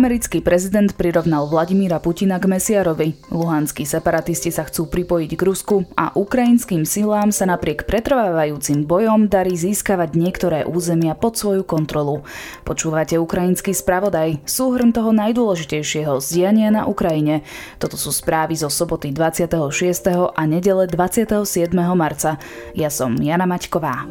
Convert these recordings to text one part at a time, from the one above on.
Americký prezident prirovnal Vladimíra Putina k Mesiarovi. Luhanskí separatisti sa chcú pripojiť k Rusku a ukrajinským silám sa napriek pretrvávajúcim bojom darí získavať niektoré územia pod svoju kontrolu. Počúvate ukrajinský spravodaj, súhrn toho najdôležitejšieho zdiania na Ukrajine. Toto sú správy zo soboty 26. a nedele 27. marca. Ja som Jana Maťková.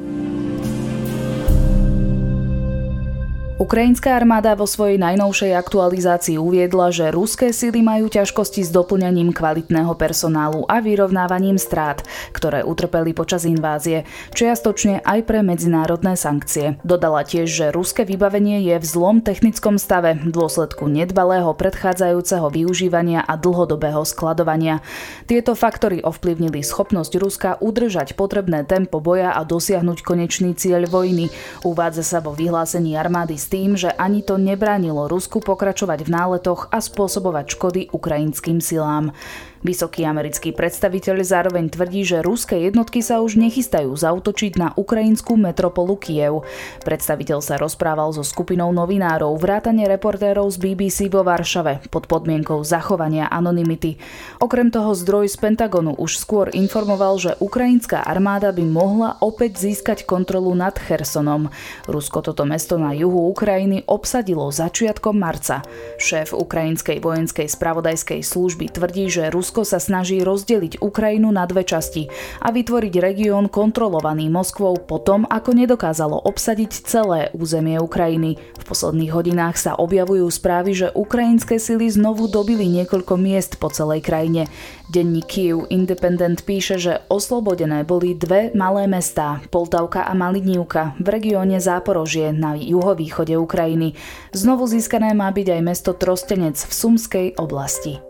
Ukrajinská armáda vo svojej najnovšej aktualizácii uviedla, že ruské sily majú ťažkosti s doplňaním kvalitného personálu a vyrovnávaním strát, ktoré utrpeli počas invázie, čiastočne aj pre medzinárodné sankcie. Dodala tiež, že ruské vybavenie je v zlom technickom stave v dôsledku nedbalého predchádzajúceho využívania a dlhodobého skladovania. Tieto faktory ovplyvnili schopnosť Ruska udržať potrebné tempo boja a dosiahnuť konečný cieľ vojny, uvádza sa vo vyhlásení armády tým, že ani to nebránilo Rusku pokračovať v náletoch a spôsobovať škody ukrajinským silám. Vysoký americký predstaviteľ zároveň tvrdí, že ruské jednotky sa už nechystajú zautočiť na ukrajinskú metropolu Kiev. Predstaviteľ sa rozprával so skupinou novinárov, vrátane reportérov z BBC vo Varšave pod podmienkou zachovania anonymity. Okrem toho zdroj z Pentagonu už skôr informoval, že ukrajinská armáda by mohla opäť získať kontrolu nad Chersonom. Rusko toto mesto na juhu Ukrajiny obsadilo začiatkom marca. Šéf ukrajinskej vojenskej spravodajskej služby tvrdí, že Rusko Rusko sa snaží rozdeliť Ukrajinu na dve časti a vytvoriť región kontrolovaný Moskvou potom, ako nedokázalo obsadiť celé územie Ukrajiny. V posledných hodinách sa objavujú správy, že ukrajinské sily znovu dobili niekoľko miest po celej krajine. Denník Kiev Independent píše, že oslobodené boli dve malé mestá, Poltavka a Malinívka, v regióne Záporožie na juhovýchode Ukrajiny. Znovu získané má byť aj mesto Trostenec v Sumskej oblasti.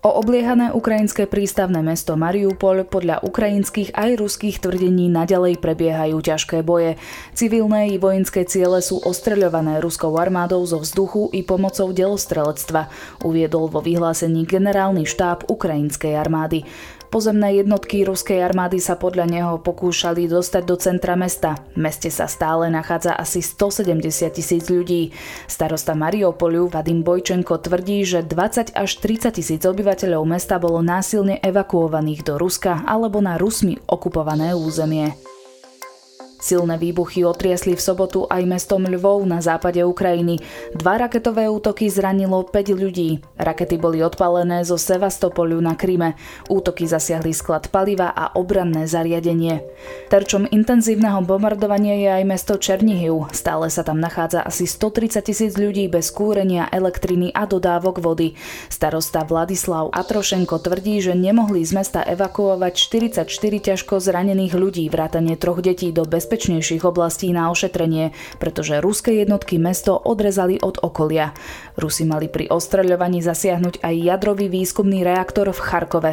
O obliehané ukrajinské prístavné mesto Mariupol podľa ukrajinských aj ruských tvrdení naďalej prebiehajú ťažké boje. Civilné i vojenské ciele sú ostreľované ruskou armádou zo vzduchu i pomocou delostrelectva, uviedol vo vyhlásení generálny štáb ukrajinskej armády. Pozemné jednotky ruskej armády sa podľa neho pokúšali dostať do centra mesta. V meste sa stále nachádza asi 170 tisíc ľudí. Starosta Mariupoliu Vadim Bojčenko tvrdí, že 20 až 30 tisíc obyvateľov mesta bolo násilne evakuovaných do Ruska alebo na Rusmi okupované územie. Silné výbuchy otriasli v sobotu aj mestom Lvov na západe Ukrajiny. Dva raketové útoky zranilo 5 ľudí. Rakety boli odpalené zo Sevastopolu na Kryme. Útoky zasiahli sklad paliva a obranné zariadenie. Terčom intenzívneho bombardovania je aj mesto Černihiv. Stále sa tam nachádza asi 130 tisíc ľudí bez kúrenia, elektriny a dodávok vody. Starosta Vladislav Atrošenko tvrdí, že nemohli z mesta evakuovať 44 ťažko zranených ľudí, vrátane troch detí do bez bezpečnejších oblastí na ošetrenie, pretože ruské jednotky mesto odrezali od okolia. Rusi mali pri ostreľovaní zasiahnuť aj jadrový výskumný reaktor v Charkove.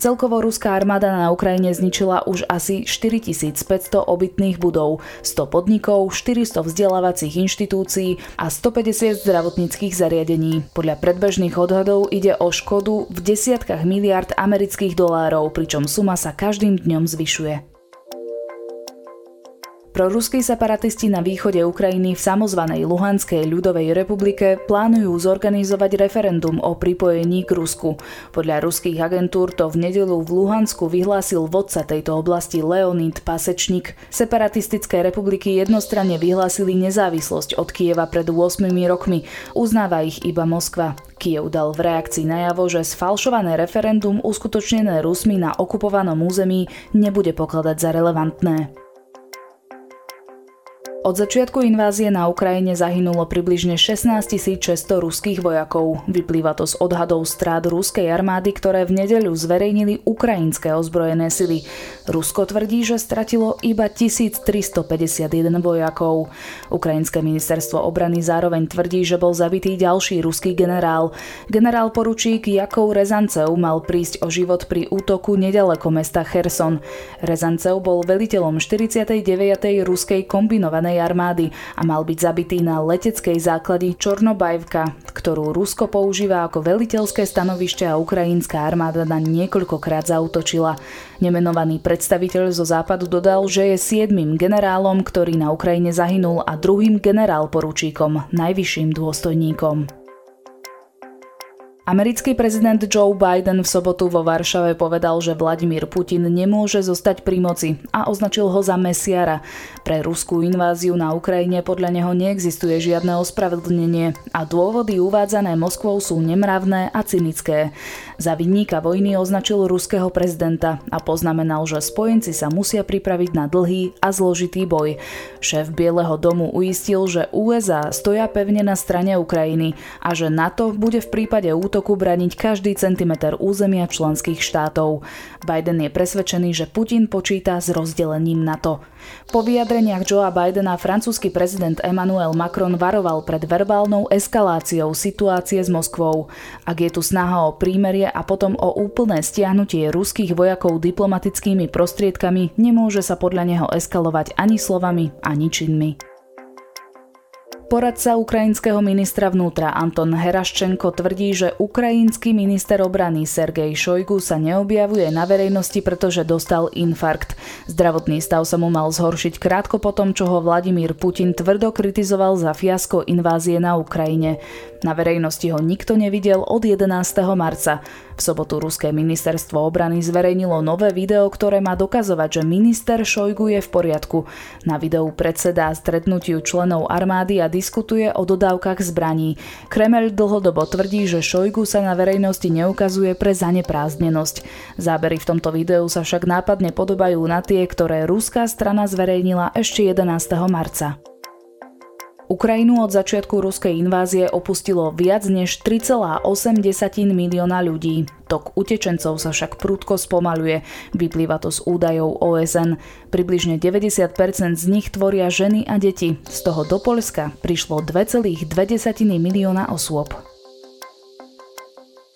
Celkovo ruská armáda na Ukrajine zničila už asi 4500 obytných budov, 100 podnikov, 400 vzdelávacích inštitúcií a 150 zdravotníckých zariadení. Podľa predbežných odhadov ide o škodu v desiatkách miliard amerických dolárov, pričom suma sa každým dňom zvyšuje. Proruskí separatisti na východe Ukrajiny v samozvanej Luhanskej ľudovej republike plánujú zorganizovať referendum o pripojení k Rusku. Podľa ruských agentúr to v nedelu v Luhansku vyhlásil vodca tejto oblasti Leonid Pasečník. Separatistické republiky jednostranne vyhlásili nezávislosť od Kieva pred 8 rokmi. Uznáva ich iba Moskva. Kiev dal v reakcii najavo, že sfalšované referendum uskutočnené Rusmi na okupovanom území nebude pokladať za relevantné. Od začiatku invázie na Ukrajine zahynulo približne 16 600 ruských vojakov. Vyplýva to z odhadov strát ruskej armády, ktoré v nedeľu zverejnili ukrajinské ozbrojené sily. Rusko tvrdí, že stratilo iba 1351 vojakov. Ukrajinské ministerstvo obrany zároveň tvrdí, že bol zabitý ďalší ruský generál. Generál poručík Jakov Rezancev mal prísť o život pri útoku nedaleko mesta Cherson. Rezancev bol veliteľom 49. ruskej kombinovanej ukrajinskej armády a mal byť zabitý na leteckej základi Čornobajvka, ktorú Rusko používa ako veliteľské stanovište a ukrajinská armáda na niekoľkokrát zautočila. Nemenovaný predstaviteľ zo západu dodal, že je siedmým generálom, ktorý na Ukrajine zahynul a druhým generál poručíkom, najvyšším dôstojníkom. Americký prezident Joe Biden v sobotu vo Varšave povedal, že Vladimír Putin nemôže zostať pri moci a označil ho za mesiara. Pre ruskú inváziu na Ukrajine podľa neho neexistuje žiadne ospravedlnenie a dôvody uvádzané Moskvou sú nemravné a cynické. Za vinníka vojny označil ruského prezidenta a poznamenal, že spojenci sa musia pripraviť na dlhý a zložitý boj. Šéf Bieleho domu uistil, že USA stoja pevne na strane Ukrajiny a že NATO bude v prípade útoku útoku braniť každý centimeter územia členských štátov. Biden je presvedčený, že Putin počíta s rozdelením NATO. Po vyjadreniach Joea Bidena francúzsky prezident Emmanuel Macron varoval pred verbálnou eskaláciou situácie s Moskvou. Ak je tu snaha o prímerie a potom o úplné stiahnutie ruských vojakov diplomatickými prostriedkami, nemôže sa podľa neho eskalovať ani slovami, ani činmi. Poradca ukrajinského ministra vnútra Anton Heraščenko tvrdí, že ukrajinský minister obrany Sergej Šojgu sa neobjavuje na verejnosti, pretože dostal infarkt. Zdravotný stav sa mu mal zhoršiť krátko po tom, čo ho Vladimír Putin tvrdo kritizoval za fiasko invázie na Ukrajine. Na verejnosti ho nikto nevidel od 11. marca. V sobotu ruské ministerstvo obrany zverejnilo nové video, ktoré má dokazovať, že minister Šojgu je v poriadku. Na videu predsedá stretnutiu členov armády a diskutuje o dodávkach zbraní. Kremel dlhodobo tvrdí, že Šojgu sa na verejnosti neukazuje pre zaneprázdnenosť. Zábery v tomto videu sa však nápadne podobajú na tie, ktoré ruská strana zverejnila ešte 11. marca. Ukrajinu od začiatku ruskej invázie opustilo viac než 3,8 milióna ľudí. Tok utečencov sa však prúdko spomaluje, vyplýva to z údajov OSN. Približne 90% z nich tvoria ženy a deti, z toho do Polska prišlo 2,2 milióna osôb.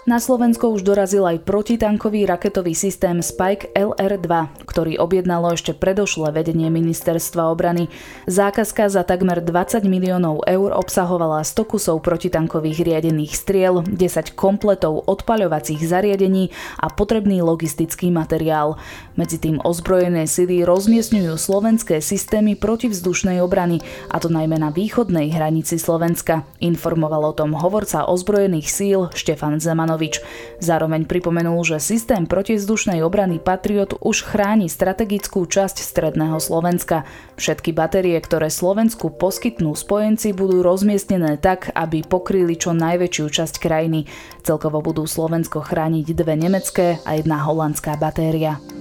Na Slovensko už dorazil aj protitankový raketový systém Spike LR-2, ktorý objednalo ešte predošlé vedenie ministerstva obrany. Zákazka za takmer 20 miliónov eur obsahovala 100 kusov protitankových riadených striel, 10 kompletov odpaľovacích zariadení a potrebný logistický materiál. Medzi tým ozbrojené sily rozmiestňujú slovenské systémy protivzdušnej obrany, a to najmä na východnej hranici Slovenska. Informoval o tom hovorca ozbrojených síl Štefan Zeman Ivanovič. Zároveň pripomenul, že systém protizdušnej obrany Patriot už chráni strategickú časť stredného Slovenska. Všetky batérie, ktoré Slovensku poskytnú spojenci, budú rozmiestnené tak, aby pokryli čo najväčšiu časť krajiny. Celkovo budú Slovensko chrániť dve nemecké a jedna holandská batéria.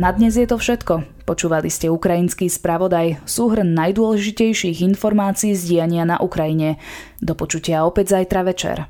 Na dnes je to všetko. Počúvali ste ukrajinský spravodaj, súhrn najdôležitejších informácií z diania na Ukrajine. Do počutia opäť zajtra večer.